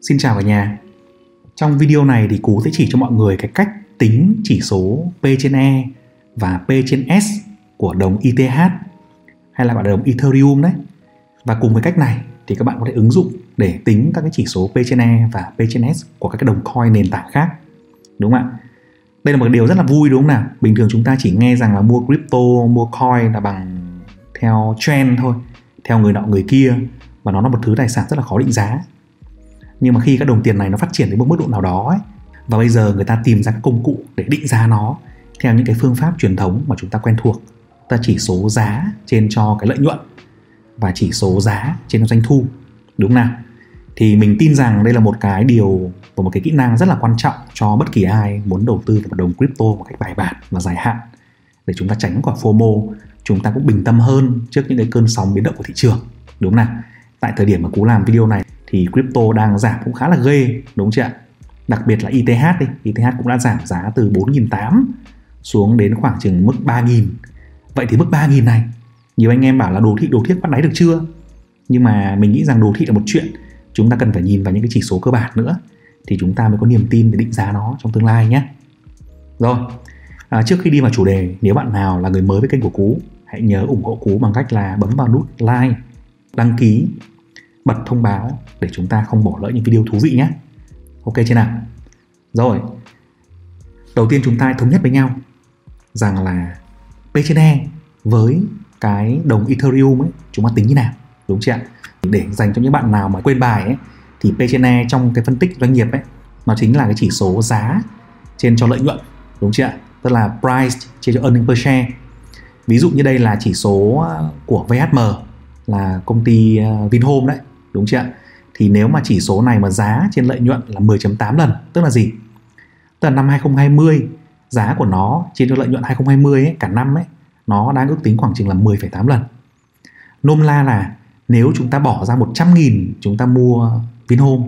Xin chào cả nhà. Trong video này thì Cú sẽ chỉ cho mọi người cái cách tính chỉ số P trên E và P trên S của đồng ETH hay là gọi là đồng Ethereum đấy. Và cùng với cách này thì các bạn có thể ứng dụng để tính các cái chỉ số P trên E và P trên S của các cái đồng coin nền tảng khác. Đúng không ạ? Đây là một điều rất là vui đúng không nào? Bình thường chúng ta chỉ nghe rằng là mua crypto, mua coin là bằng theo trend thôi, theo người nọ người kia và nó là một thứ tài sản rất là khó định giá nhưng mà khi các đồng tiền này nó phát triển đến một mức độ nào đó ấy, và bây giờ người ta tìm ra các công cụ để định giá nó theo những cái phương pháp truyền thống mà chúng ta quen thuộc ta chỉ số giá trên cho cái lợi nhuận và chỉ số giá trên doanh thu đúng nào? Thì mình tin rằng đây là một cái điều và một cái kỹ năng rất là quan trọng cho bất kỳ ai muốn đầu tư vào đồng crypto một cách bài bản và dài hạn để chúng ta tránh quả FOMO chúng ta cũng bình tâm hơn trước những cái cơn sóng biến động của thị trường đúng nào? Tại thời điểm mà cú làm video này thì crypto đang giảm cũng khá là ghê đúng chưa ạ? Đặc biệt là ETH đi ETH cũng đã giảm giá từ 4.800 xuống đến khoảng chừng mức 3.000 vậy thì mức 3.000 này nhiều anh em bảo là đồ thị đồ thiết bắt đáy được chưa? Nhưng mà mình nghĩ rằng đồ thị là một chuyện chúng ta cần phải nhìn vào những cái chỉ số cơ bản nữa thì chúng ta mới có niềm tin để định giá nó trong tương lai nhé. Rồi à, trước khi đi vào chủ đề nếu bạn nào là người mới với kênh của cú hãy nhớ ủng hộ cú bằng cách là bấm vào nút like đăng ký bật thông báo để chúng ta không bỏ lỡ những video thú vị nhé. Ok chưa nào? Rồi. Đầu tiên chúng ta thống nhất với nhau rằng là P trên E với cái đồng Ethereum ấy, chúng ta tính như nào, đúng chưa ạ? Để dành cho những bạn nào mà quên bài ấy, thì P trên E trong cái phân tích doanh nghiệp ấy, nó chính là cái chỉ số giá trên cho lợi nhuận, đúng chưa ạ? Tức là price chia cho earning per share. Ví dụ như đây là chỉ số à, của VHM là công ty à, Vinhome đấy đúng chưa ạ? Thì nếu mà chỉ số này mà giá trên lợi nhuận là 10.8 lần tức là gì? Tức là năm 2020 giá của nó trên cho lợi nhuận 2020 ấy, cả năm ấy nó đang ước tính khoảng chừng là 10,8 lần. Nôm la là nếu chúng ta bỏ ra 100.000 chúng ta mua Vinhome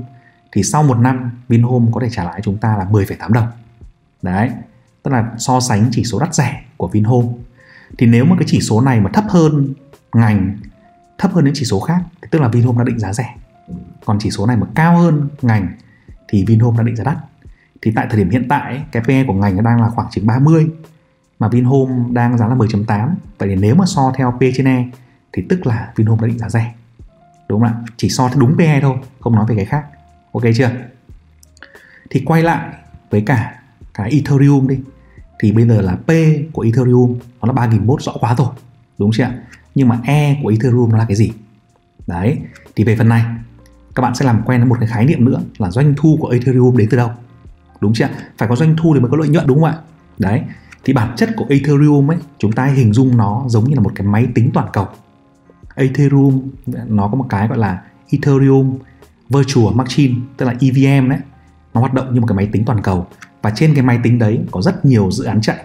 thì sau một năm Vinhome có thể trả lại chúng ta là 10,8 đồng. Đấy tức là so sánh chỉ số đắt rẻ của Vinhome. Thì nếu mà cái chỉ số này mà thấp hơn ngành thấp hơn những chỉ số khác, thì tức là Vinhome đã định giá rẻ. Còn chỉ số này mà cao hơn ngành thì Vinhome đã định giá đắt. Thì tại thời điểm hiện tại cái PE của ngành nó đang là khoảng chừng 30 mà Vinhome đang giá là 10.8 vậy thì nếu mà so theo PE trên E thì tức là Vinhome đã định giá rẻ. Đúng không ạ? Chỉ so theo đúng PE thôi, không nói về cái khác. Ok chưa? Thì quay lại với cả cái Ethereum đi. Thì bây giờ là P của Ethereum nó là 3.001 rõ quá rồi. Đúng chưa ạ? Nhưng mà E của Ethereum nó là cái gì? Đấy, thì về phần này, các bạn sẽ làm quen với một cái khái niệm nữa là doanh thu của Ethereum đến từ đâu. Đúng chưa phải có doanh thu thì mới có lợi nhuận, đúng không ạ? Đấy, thì bản chất của Ethereum ấy, chúng ta hình dung nó giống như là một cái máy tính toàn cầu. Ethereum, nó có một cái gọi là Ethereum Virtual Machine, tức là EVM đấy. Nó hoạt động như một cái máy tính toàn cầu. Và trên cái máy tính đấy có rất nhiều dự án chạy,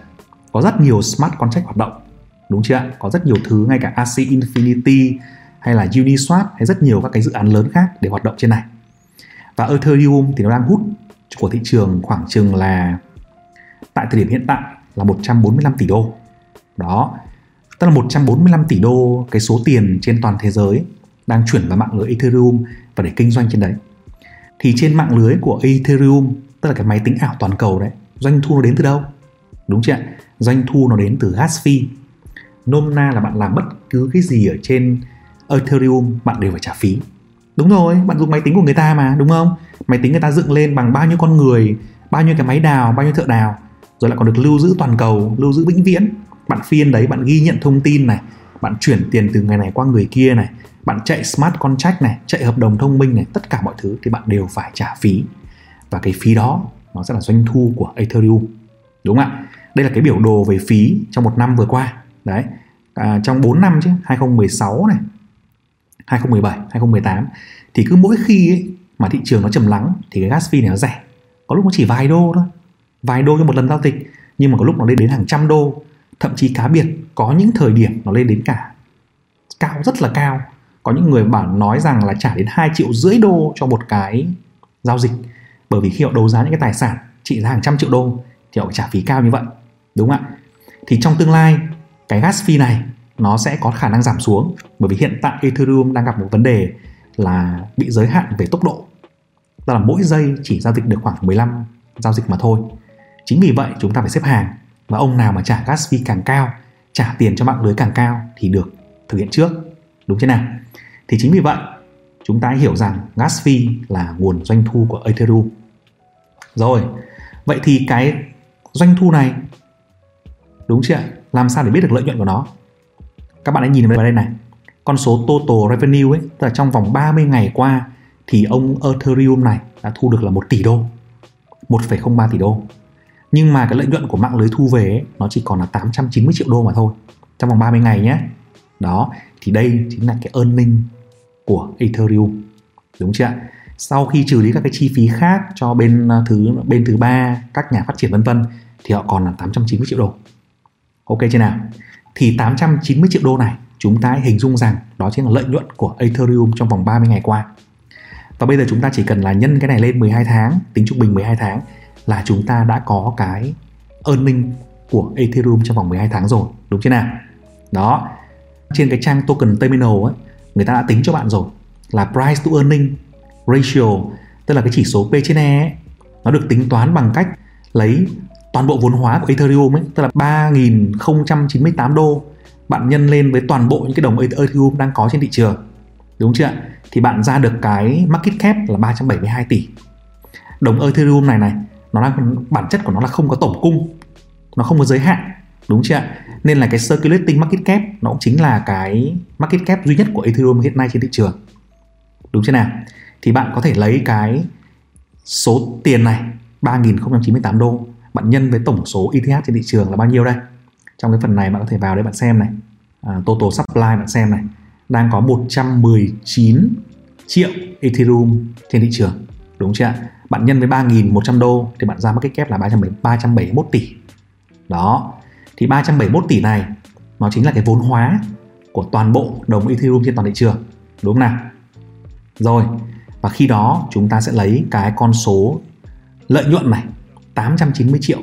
có rất nhiều smart contract hoạt động đúng chưa ạ? Có rất nhiều thứ, ngay cả AC Infinity hay là Uniswap hay rất nhiều các cái dự án lớn khác để hoạt động trên này. Và Ethereum thì nó đang hút của thị trường khoảng chừng là, tại thời điểm hiện tại là 145 tỷ đô. Đó, tức là 145 tỷ đô cái số tiền trên toàn thế giới đang chuyển vào mạng lưới Ethereum và để kinh doanh trên đấy. Thì trên mạng lưới của Ethereum, tức là cái máy tính ảo toàn cầu đấy, doanh thu nó đến từ đâu? Đúng chưa doanh thu nó đến từ gas fee nôm na là bạn làm bất cứ cái gì ở trên Ethereum, bạn đều phải trả phí. Đúng rồi, bạn dùng máy tính của người ta mà, đúng không? Máy tính người ta dựng lên bằng bao nhiêu con người, bao nhiêu cái máy đào, bao nhiêu thợ đào, rồi lại còn được lưu giữ toàn cầu, lưu giữ vĩnh viễn. Bạn phiên đấy, bạn ghi nhận thông tin này, bạn chuyển tiền từ người này qua người kia này, bạn chạy smart contract này, chạy hợp đồng thông minh này, tất cả mọi thứ thì bạn đều phải trả phí. Và cái phí đó, nó sẽ là doanh thu của Ethereum. Đúng không ạ? Đây là cái biểu đồ về phí trong một năm vừa qua đấy à, trong 4 năm chứ 2016 này 2017 2018 thì cứ mỗi khi ấy, mà thị trường nó trầm lắng thì cái gas fee này nó rẻ. Có lúc nó chỉ vài đô thôi vài đô cho một lần giao dịch nhưng mà có lúc nó lên đến hàng trăm đô. Thậm chí cá biệt có những thời điểm nó lên đến cả cao rất là cao. Có những người bảo nói rằng là trả đến 2 triệu rưỡi đô cho một cái giao dịch. Bởi vì khi họ đấu giá những cái tài sản trị giá hàng trăm triệu đô thì họ phải trả phí cao như vậy. Đúng không ạ? Thì trong tương lai cái gas fee này nó sẽ có khả năng giảm xuống bởi vì hiện tại Ethereum đang gặp một vấn đề là bị giới hạn về tốc độ tức là mỗi giây chỉ giao dịch được khoảng 15 giao dịch mà thôi. Chính vì vậy chúng ta phải xếp hàng và ông nào mà trả gas fee càng cao, trả tiền cho mạng lưới càng cao thì được thực hiện trước. Đúng thế nào? Thì chính vì vậy chúng ta hiểu rằng gas fee là nguồn doanh thu của Ethereum. Rồi, vậy thì cái doanh thu này đúng chưa làm sao để biết được lợi nhuận của nó? Các bạn hãy nhìn vào đây này. Con số total revenue ấy, tức là trong vòng 30 ngày qua thì ông Ethereum này đã thu được là 1 tỷ đô. 1,03 tỷ đô. Nhưng mà cái lợi nhuận của mạng lưới thu về ấy, nó chỉ còn là 890 triệu đô mà thôi trong vòng 30 ngày nhé. Đó, thì đây chính là cái earning của Ethereum. Đúng chưa Sau khi trừ đi các cái chi phí khác cho bên à, thứ bên thứ ba, các nhà phát triển vân vân thì họ còn là 890 triệu đô. Ok chưa nào? Thì 890 triệu đô này chúng ta hình dung rằng đó chính là lợi nhuận của Ethereum trong vòng 30 ngày qua. Và bây giờ chúng ta chỉ cần là nhân cái này lên 12 tháng, tính trung bình 12 tháng là chúng ta đã có cái earning của Ethereum trong vòng 12 tháng rồi, đúng chưa nào? Đó. Trên cái trang token terminal ấy, người ta đã tính cho bạn rồi là price to earning ratio, tức là cái chỉ số P trên E ấy, nó được tính toán bằng cách lấy toàn bộ vốn hóa của Ethereum ấy, tức là 3.098 đô bạn nhân lên với toàn bộ những cái đồng Ethereum đang có trên thị trường đúng chưa thì bạn ra được cái market cap là 372 tỷ. Đồng Ethereum này này nó đang bản chất của nó là không có tổng cung nó không có giới hạn đúng chưa nên là cái circulating market cap nó cũng chính là cái market cap duy nhất của Ethereum hiện nay trên thị trường đúng chưa nào? Thì bạn có thể lấy cái số tiền này 3.098 đô bạn nhân với tổng số ETH trên thị trường là bao nhiêu đây? Trong cái phần này bạn có thể vào đây bạn xem này. À, total supply bạn xem này. Đang có 119 triệu Ethereum trên thị trường đúng chưa bạn nhân với 3.100 đô thì bạn ra market cap là 371 tỷ. Đó. Thì 371 tỷ này nó chính là cái vốn hóa của toàn bộ đồng Ethereum trên toàn thị trường đúng không nào? Rồi và khi đó chúng ta sẽ lấy cái con số lợi nhuận này 890 triệu.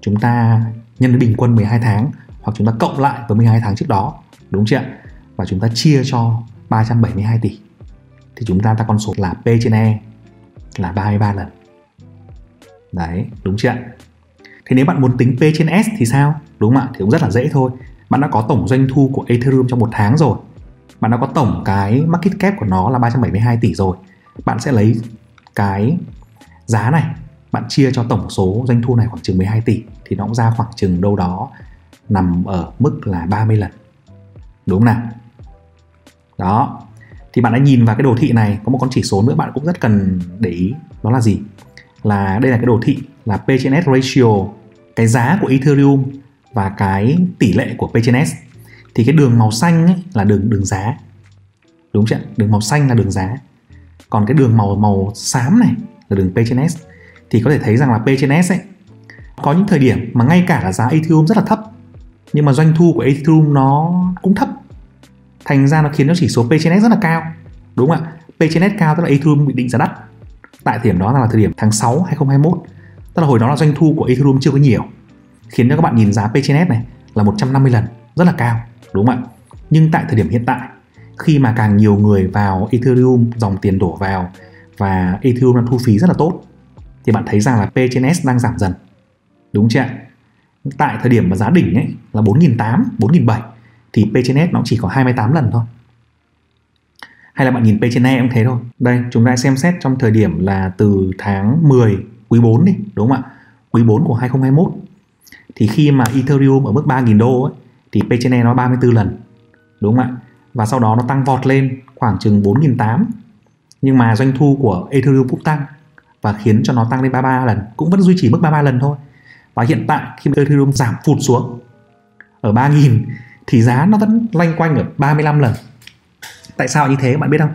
Chúng ta nhân với bình quân 12 tháng, hoặc chúng ta cộng lại với 12 tháng trước đó, đúng chưa và chúng ta chia cho 372 tỷ. Thì chúng ta ta con số là P trên E là 33 lần. Đấy, đúng chưa thế nếu bạn muốn tính P trên S thì sao? Đúng không ạ? Thì cũng rất là dễ thôi. Bạn đã có tổng doanh thu của Ethereum trong một tháng rồi. Bạn đã có tổng cái market cap của nó là 372 tỷ rồi. Bạn sẽ lấy cái giá này bạn chia cho tổng số doanh thu này khoảng chừng 12 tỷ, thì nó cũng ra khoảng chừng đâu đó nằm ở mức là 30 lần. Đúng không nào? Đó. Thì bạn đã nhìn vào cái đồ thị này, có một con chỉ số nữa bạn cũng rất cần để ý. Đó là gì? Là đây là cái đồ thị, là P trên S ratio, cái giá của Ethereum và cái tỷ lệ của P trên S. Thì cái đường màu xanh ấy là đường đường giá. Đúng chưa đường màu xanh là đường giá. Còn cái đường màu màu xám này là đường P trên S thì có thể thấy rằng là P trên S ấy, có những thời điểm mà ngay cả là giá Ethereum rất là thấp, nhưng mà doanh thu của Ethereum nó cũng thấp. Thành ra nó khiến cho chỉ số P trên S rất là cao, đúng không ạ? P trên S cao tức là Ethereum bị định giá đắt. Tại thời điểm đó là thời điểm tháng 6 2021 tức là hồi đó là doanh thu của Ethereum chưa có nhiều, khiến cho các bạn nhìn giá P trên S này là 150 lần, rất là cao, đúng không ạ? Nhưng tại thời điểm hiện tại, khi mà càng nhiều người vào Ethereum, dòng tiền đổ vào và Ethereum đang thu phí rất là tốt thì bạn thấy rằng là P trên S đang giảm dần. Đúng chưa tại thời điểm mà giá đỉnh ấy là 4.800 4.700 thì P trên S nó chỉ có 28 lần thôi. Hay là bạn nhìn P trên E cũng thế thôi. Đây chúng ta xem xét trong thời điểm là từ tháng 10 quý 4 đi đúng không ạ? Quý 4 của 2021 thì khi mà Ethereum ở mức 3.000 đô ấy, thì P trên E nó 34 lần đúng không ạ? Và sau đó nó tăng vọt lên khoảng chừng 4.800 nhưng mà doanh thu của Ethereum cũng tăng và khiến cho nó tăng lên 33 lần cũng vẫn duy trì mức 33 lần thôi. Và hiện tại khi Ethereum giảm phụt xuống ở 3.000 thì giá nó vẫn loanh quanh ở 35 lần. Tại sao như thế bạn biết không?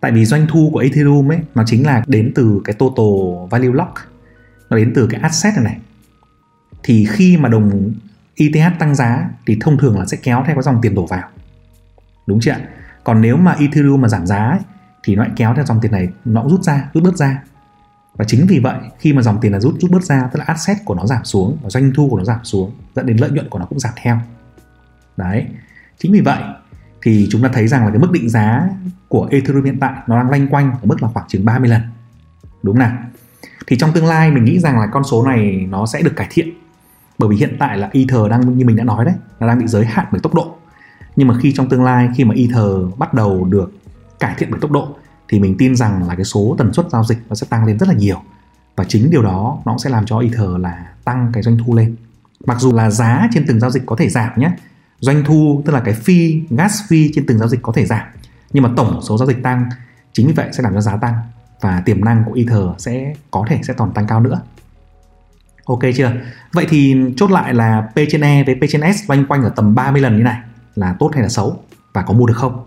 Tại vì doanh thu của Ethereum ấy nó chính là đến từ cái total value lock nó đến từ cái asset này này. Thì khi mà đồng ETH tăng giá thì thông thường là sẽ kéo theo cái dòng tiền đổ vào. Đúng chưa còn nếu mà Ethereum mà giảm giá ấy, thì nó lại kéo theo dòng tiền này nó cũng rút ra rút bớt ra và chính vì vậy, khi mà dòng tiền là rút rút bớt ra, tức là asset của nó giảm xuống và doanh thu của nó giảm xuống, dẫn đến lợi nhuận của nó cũng giảm theo. Đấy. Chính vì vậy thì chúng ta thấy rằng là cái mức định giá của Ethereum hiện tại nó đang lanh quanh ở mức là khoảng chừng 30 lần. Đúng nào? Thì trong tương lai mình nghĩ rằng là con số này nó sẽ được cải thiện. Bởi vì hiện tại là Ether đang, như mình đã nói đấy, nó đang bị giới hạn bởi tốc độ. Nhưng mà khi trong tương lai, khi mà Ether bắt đầu được cải thiện bởi tốc độ thì mình tin rằng là cái số tần suất giao dịch nó sẽ tăng lên rất là nhiều. Và chính điều đó nó cũng sẽ làm cho Ether là tăng cái doanh thu lên. Mặc dù là giá trên từng giao dịch có thể giảm nhé. Doanh thu, tức là cái fee, gas fee trên từng giao dịch có thể giảm. Nhưng mà tổng số giao dịch tăng, chính vì vậy sẽ làm cho giá tăng. Và tiềm năng của Ether sẽ có thể sẽ còn tăng cao nữa. Ok chưa? Vậy thì chốt lại là P trên E với P trên S loanh quanh ở tầm 30 lần như này là tốt hay là xấu? Và có mua được không?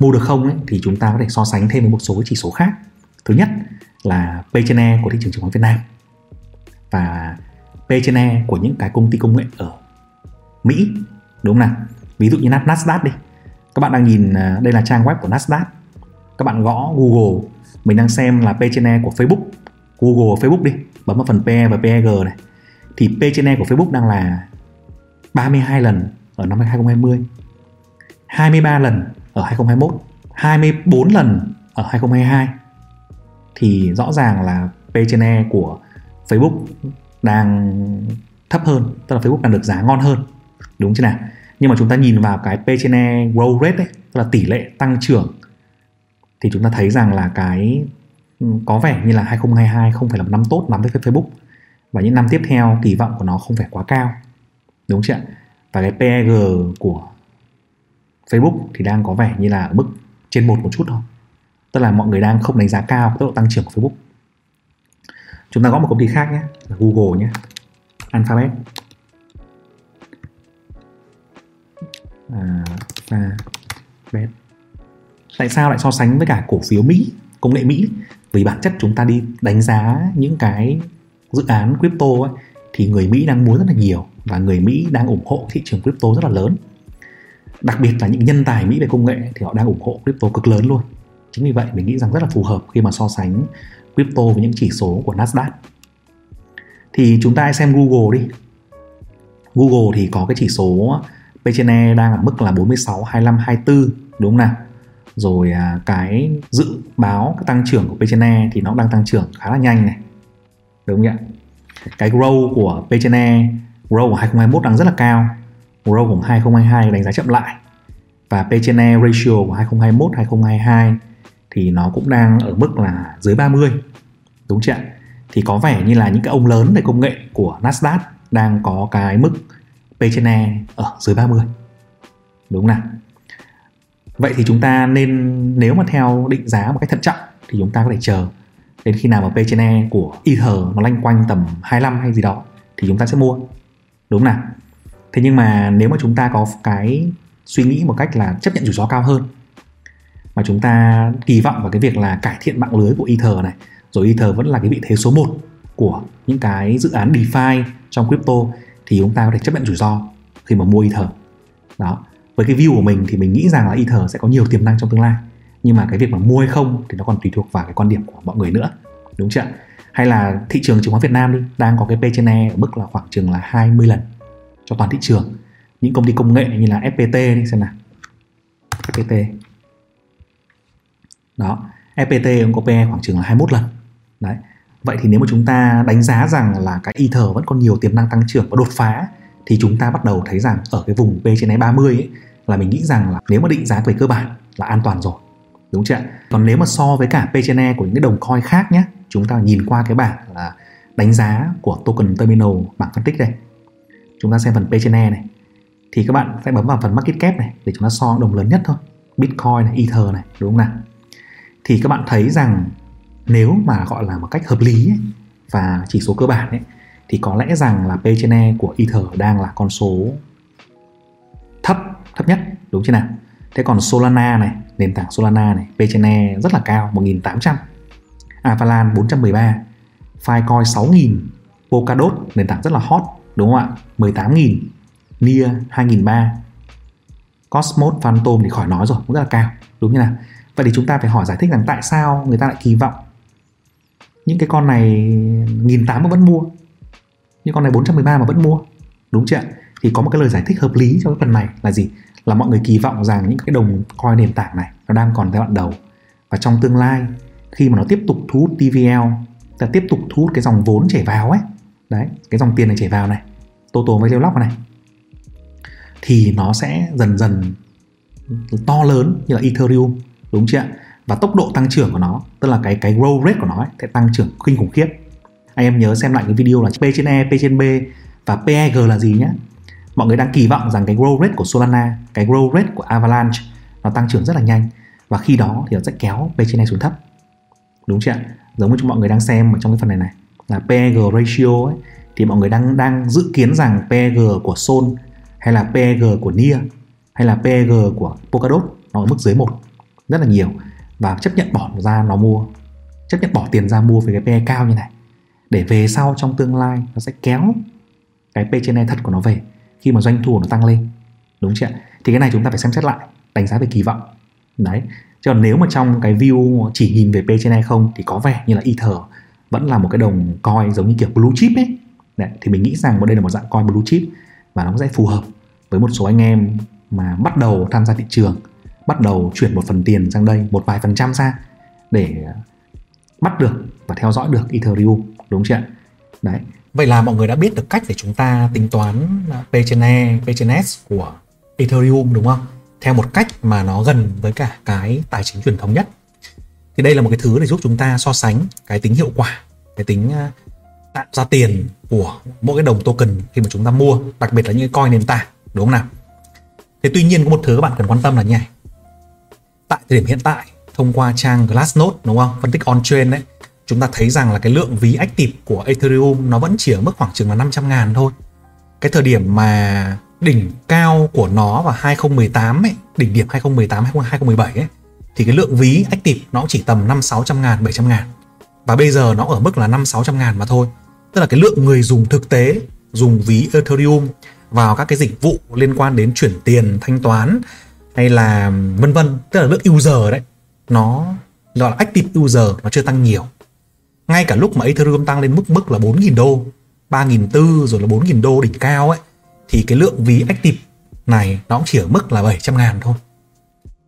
Mua được không ấy, thì chúng ta có thể so sánh thêm với một số chỉ số khác. Thứ nhất là P trên E của thị trường chứng khoán Việt Nam và P trên E của những cái công ty công nghệ ở Mỹ đúng không nào? Ví dụ như Nasdaq đi. Các bạn đang nhìn à, đây là trang web của Nasdaq. Các bạn gõ Google, mình đang xem là P trên E của Facebook. Google Facebook đi, bấm vào phần PE và PEG này. Thì P trên E của Facebook đang là 32 lần ở năm 2020, 23 lần ở 2021, 24 lần ở 2022 thì rõ ràng là P trên E của Facebook đang thấp hơn, tức là Facebook đang được giá ngon hơn. Đúng chưa nào? Nhưng mà chúng ta nhìn vào cái P trên E growth rate ấy, tức là tỷ lệ tăng trưởng thì chúng ta thấy rằng là cái có vẻ như là 2022 không phải là một năm tốt lắm với Facebook và những năm tiếp theo kỳ vọng của nó không phải quá cao đúng chưa và cái PEG của Facebook thì đang có vẻ như là ở mức trên một một chút thôi. Tức là mọi người đang không đánh giá cao tốc độ tăng trưởng của Facebook. Chúng ta có một công ty khác nhé là Google nhé Alphabet. Alphabet. Tại sao lại so sánh với cả cổ phiếu Mỹ công nghệ Mỹ? Vì bản chất chúng ta đi đánh giá những cái dự án crypto ấy, thì người Mỹ đang muốn rất là nhiều và người Mỹ đang ủng hộ thị trường crypto rất là lớn đặc biệt là những nhân tài Mỹ về công nghệ thì họ đang ủng hộ crypto cực lớn luôn. Chính vì vậy mình nghĩ rằng rất là phù hợp khi mà so sánh crypto với những chỉ số của Nasdaq. Thì chúng ta hãy xem Google đi. Google thì có cái chỉ số P/E đang ở mức là 46, 25, 24 đúng không nào? Rồi à, cái dự báo cái tăng trưởng của P/E thì nó đang tăng trưởng khá là nhanh này. Đúng không ạ? Cái growth của P/E growth của 2021 đang rất là cao grow của 2022 đánh giá chậm lại và P/E ratio của 2021 2022 thì nó cũng đang ở mức là dưới 30 đúng chưa thì có vẻ như là những cái ông lớn về công nghệ của Nasdaq đang có cái mức P/E ở dưới 30 đúng không nào? Vậy thì chúng ta nên, nếu mà theo định giá một cách thận trọng thì chúng ta có thể chờ đến khi nào mà P/E của Ether nó lanh quanh tầm 25 hay gì đó thì chúng ta sẽ mua. Đúng nào? Thế nhưng mà nếu mà chúng ta có cái suy nghĩ một cách là chấp nhận rủi ro cao hơn, mà chúng ta kỳ vọng vào cái việc là cải thiện mạng lưới của Ether này, rồi Ether vẫn là cái vị thế số 1 của những cái dự án DeFi trong crypto, thì chúng ta có thể chấp nhận rủi ro khi mà mua Ether. Đó. Với cái view của mình thì mình nghĩ rằng là Ether sẽ có nhiều tiềm năng trong tương lai, nhưng mà cái việc mà mua hay không thì nó còn tùy thuộc vào cái quan điểm của mọi người nữa, đúng chưa hay là thị trường chứng khoán Việt Nam đi, đang có cái P trên E ở mức là khoảng chừng là 20 lần cho toàn thị trường. Những công ty công nghệ như là FPT đi xem nào. FPT đó FPT cũng có PE khoảng chừng là 21 lần. Đấy. Vậy thì nếu mà chúng ta đánh giá rằng là cái Ether vẫn còn nhiều tiềm năng tăng trưởng và đột phá thì chúng ta bắt đầu thấy rằng ở cái vùng P trên E 30 ấy, là mình nghĩ rằng là nếu mà định giá về cơ bản là an toàn rồi. Đúng chưa còn nếu mà so với cả P trên E của những cái đồng coin khác nhé chúng ta nhìn qua cái bảng là đánh giá của token terminal bảng phân tích đây chúng ta xem phần P trên E này. Thì các bạn phải bấm vào phần market cap này để chúng ta so đồng lớn nhất thôi. Bitcoin này, Ether này đúng không nào? Thì các bạn thấy rằng nếu mà gọi là một cách hợp lý ấy, và chỉ số cơ bản ấy, thì có lẽ rằng là P trên E của Ether đang là con số thấp thấp nhất đúng chưa nào? Thế còn Solana này nền tảng Solana này P trên E rất là cao 1800 Avalanche 413 Filecoin 6000 Polkadot nền tảng rất là hot đúng không ạ? 18.000 Nia 2003 Cosmos Phantom thì khỏi nói rồi, cũng rất là cao, đúng như nào? Vậy thì chúng ta phải hỏi giải thích rằng tại sao người ta lại kỳ vọng những cái con này nghìn tám mà vẫn mua, những con này 413 mà vẫn mua, đúng chưa thì có một cái lời giải thích hợp lý cho cái phần này là gì? Là mọi người kỳ vọng rằng những cái đồng coin nền tảng này nó đang còn giai đoạn đầu. Và trong tương lai, khi mà nó tiếp tục thu hút TVL ta tiếp tục thu hút cái dòng vốn chảy vào ấy, đấy, cái dòng tiền này chảy vào này total với lock này. Thì nó sẽ dần dần to lớn như là Ethereum đúng chưa ạ? Và tốc độ tăng trưởng của nó tức là cái cái growth rate của nó ấy, sẽ tăng trưởng kinh khủng khiếp. Anh em nhớ xem lại cái video là P trên E, P trên B và PEG là gì nhé mọi người đang kỳ vọng rằng cái growth rate của Solana cái growth rate của Avalanche nó tăng trưởng rất là nhanh. Và khi đó thì nó sẽ kéo P trên E xuống thấp. Đúng chưa ạ? Giống như mọi người đang xem ở trong cái phần này này là PEG ratio ấy thì mọi người đang đang dự kiến rằng PEG của Sol hay là PEG của NIA hay là PEG của Polkadot nó ở mức dưới một rất là nhiều. Và chấp nhận bỏ ra nó mua, chấp nhận bỏ tiền ra mua với cái PE cao như này. Để về sau trong tương lai nó sẽ kéo cái P trên E thật của nó về khi mà doanh thu nó tăng lên. Đúng chưa thì cái này chúng ta phải xem xét lại, đánh giá về kỳ vọng. Đấy. Chứ còn nếu mà trong cái view chỉ nhìn về P trên E không thì có vẻ như là Ether vẫn là một cái đồng coin giống như kiểu blue chip ấy đấy, thì mình nghĩ rằng đây là một dạng coin blue chip và nó sẽ phù hợp với một số anh em mà bắt đầu tham gia thị trường bắt đầu chuyển một phần tiền sang đây một vài phần trăm ra để bắt được và theo dõi được Ethereum đúng chưa đấy. Vậy là mọi người đã biết được cách để chúng ta tính toán P trên E, P trên S của Ethereum đúng không? Theo một cách mà nó gần với cả cái tài chính truyền thống nhất. Thì đây là một cái thứ để giúp chúng ta so sánh cái tính hiệu quả cái tính tạo ra tiền của mỗi cái đồng token khi mà chúng ta mua đặc biệt là những cái coin nền tảng đúng không nào? Thế tuy nhiên có một thứ các bạn cần quan tâm là như này. Tại thời điểm hiện tại thông qua trang Glassnode đúng không? Phân tích on chain đấy chúng ta thấy rằng là cái lượng ví active của Ethereum nó vẫn chỉ ở mức khoảng chừng là 500 ngàn thôi. Cái thời điểm mà đỉnh cao của nó vào 2018 ấy, đỉnh điểm 2018 2017 ấy thì cái lượng ví active nó chỉ tầm 5 600 ngàn 700 ngàn và bây giờ nó ở mức là 5 600 ngàn mà thôi. Tức là cái lượng người dùng thực tế, dùng ví Ethereum vào các cái dịch vụ liên quan đến chuyển tiền, thanh toán, hay là vân vân, tức là lượng user đấy, nó gọi là active user, nó chưa tăng nhiều. Ngay cả lúc mà Ethereum tăng lên mức mức là 4.000 đô 3.400 rồi là 4.000 đô đỉnh cao ấy, thì cái lượng ví active này nó cũng chỉ ở mức là 700 ngàn thôi.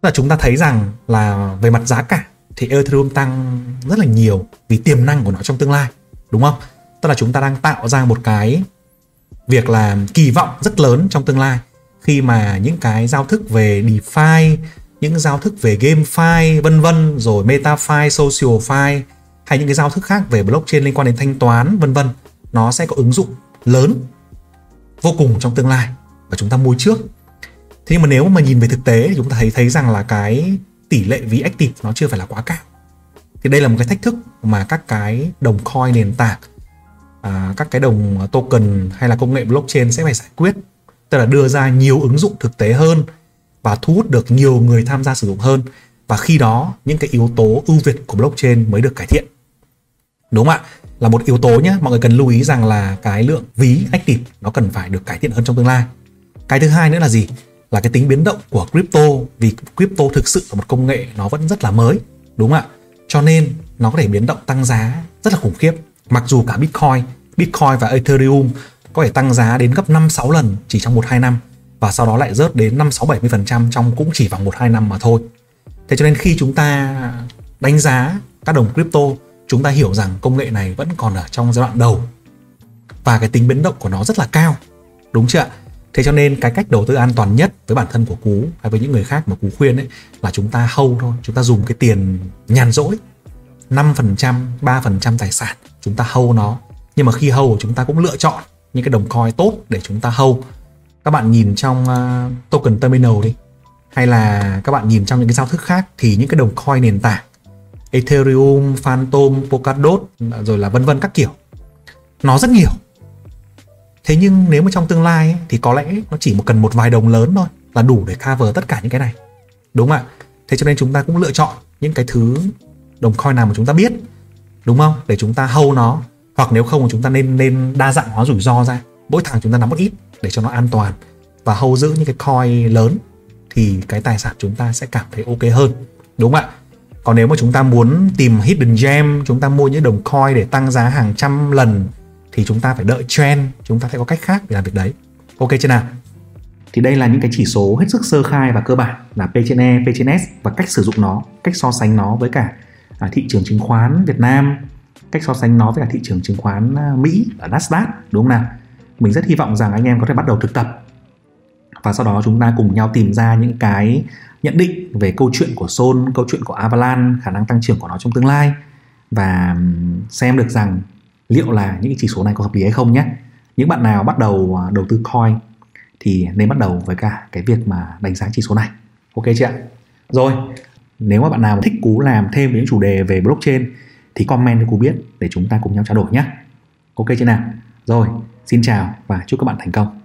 Là chúng ta thấy rằng là về mặt giá cả thì Ethereum tăng rất là nhiều vì tiềm năng của nó trong tương lai đúng không? Tức là chúng ta đang tạo ra một cái việc là kỳ vọng rất lớn trong tương lai khi mà những cái giao thức về DeFi những giao thức về GameFi vân vân rồi MetaFi, SocialFi hay những cái giao thức khác về blockchain liên quan đến thanh toán vân vân nó sẽ có ứng dụng lớn vô cùng trong tương lai và chúng ta mua trước. Thế nhưng mà nếu mà nhìn về thực tế thì chúng ta thấy thấy rằng là cái tỷ lệ ví active nó chưa phải là quá cao. Thì đây là một cái thách thức mà các cái đồng coin nền tảng à, các cái đồng token hay là công nghệ blockchain sẽ phải giải quyết. Tức là đưa ra nhiều ứng dụng thực tế hơn và thu hút được nhiều người tham gia sử dụng hơn. Và khi đó những cái yếu tố ưu việt của blockchain mới được cải thiện. Đúng không ạ? Là một yếu tố nhé mọi người cần lưu ý rằng là cái lượng ví active nó cần phải được cải thiện hơn trong tương lai. Cái thứ hai nữa là gì? Là cái tính biến động của crypto vì crypto thực sự là một công nghệ nó vẫn rất là mới đúng không ạ cho nên nó có thể biến động tăng giá rất là khủng khiếp mặc dù cả bitcoin bitcoin và ethereum có thể tăng giá đến gấp 5 6 lần chỉ trong 1 2 năm và sau đó lại rớt đến 5 6 70% trong cũng chỉ vòng 1 2 năm mà thôi. Thế cho nên khi chúng ta đánh giá các đồng crypto, chúng ta hiểu rằng công nghệ này vẫn còn ở trong giai đoạn đầu và cái tính biến động của nó rất là cao. Đúng chưa ạ? Thế cho nên cái cách đầu tư an toàn nhất với bản thân của Cú hay với những người khác mà Cú khuyên ấy là chúng ta hâu thôi, chúng ta dùng cái tiền nhàn rỗi 5%, 3% tài sản chúng ta hâu nó. Nhưng mà khi hâu chúng ta cũng lựa chọn những cái đồng coin tốt để chúng ta hâu các bạn nhìn trong uh, token terminal đi hay là các bạn nhìn trong những cái giao thức khác thì những cái đồng coin nền tảng Ethereum, Phantom, Polkadot rồi là vân vân các kiểu nó rất nhiều thế nhưng nếu mà trong tương lai ấy, thì có lẽ nó chỉ một cần một vài đồng lớn thôi là đủ để cover tất cả những cái này. Đúng không ạ? Thế cho nên chúng ta cũng lựa chọn những cái thứ đồng coin nào mà chúng ta biết đúng không? Để chúng ta hâu nó. Hoặc nếu không thì chúng ta nên nên đa dạng hóa rủi ro ra. Mỗi tháng chúng ta nắm một ít để cho nó an toàn và hầu giữ những cái coin lớn thì cái tài sản chúng ta sẽ cảm thấy ok hơn. Đúng không ạ? Còn nếu mà chúng ta muốn tìm hidden gem chúng ta mua những đồng coin để tăng giá hàng trăm lần thì chúng ta phải đợi trend chúng ta phải có cách khác để làm việc đấy. Ok chưa nào? Thì đây là những cái chỉ số hết sức sơ khai và cơ bản là P trên E, P trên S và cách sử dụng nó, cách so sánh nó với cả à, thị trường chứng khoán Việt Nam cách so sánh nó với cả thị trường chứng khoán à, Mỹ ở Nasdaq đúng không nào? Mình rất hy vọng rằng anh em có thể bắt đầu thực tập và sau đó chúng ta cùng nhau tìm ra những cái nhận định về câu chuyện của Sol, câu chuyện của Avalanche, khả năng tăng trưởng của nó trong tương lai và xem được rằng liệu là những cái chỉ số này có hợp lý hay không nhé. Những bạn nào bắt đầu à, đầu tư coin thì nên bắt đầu với cả cái việc mà đánh giá chỉ số này. Ok chưa ạ? Rồi, nếu mà bạn nào thích Cú làm thêm những chủ đề về blockchain thì comment cho Cú biết để chúng ta cùng nhau trao đổi nhé. Ok chưa nào? Rồi, xin chào và chúc các bạn thành công.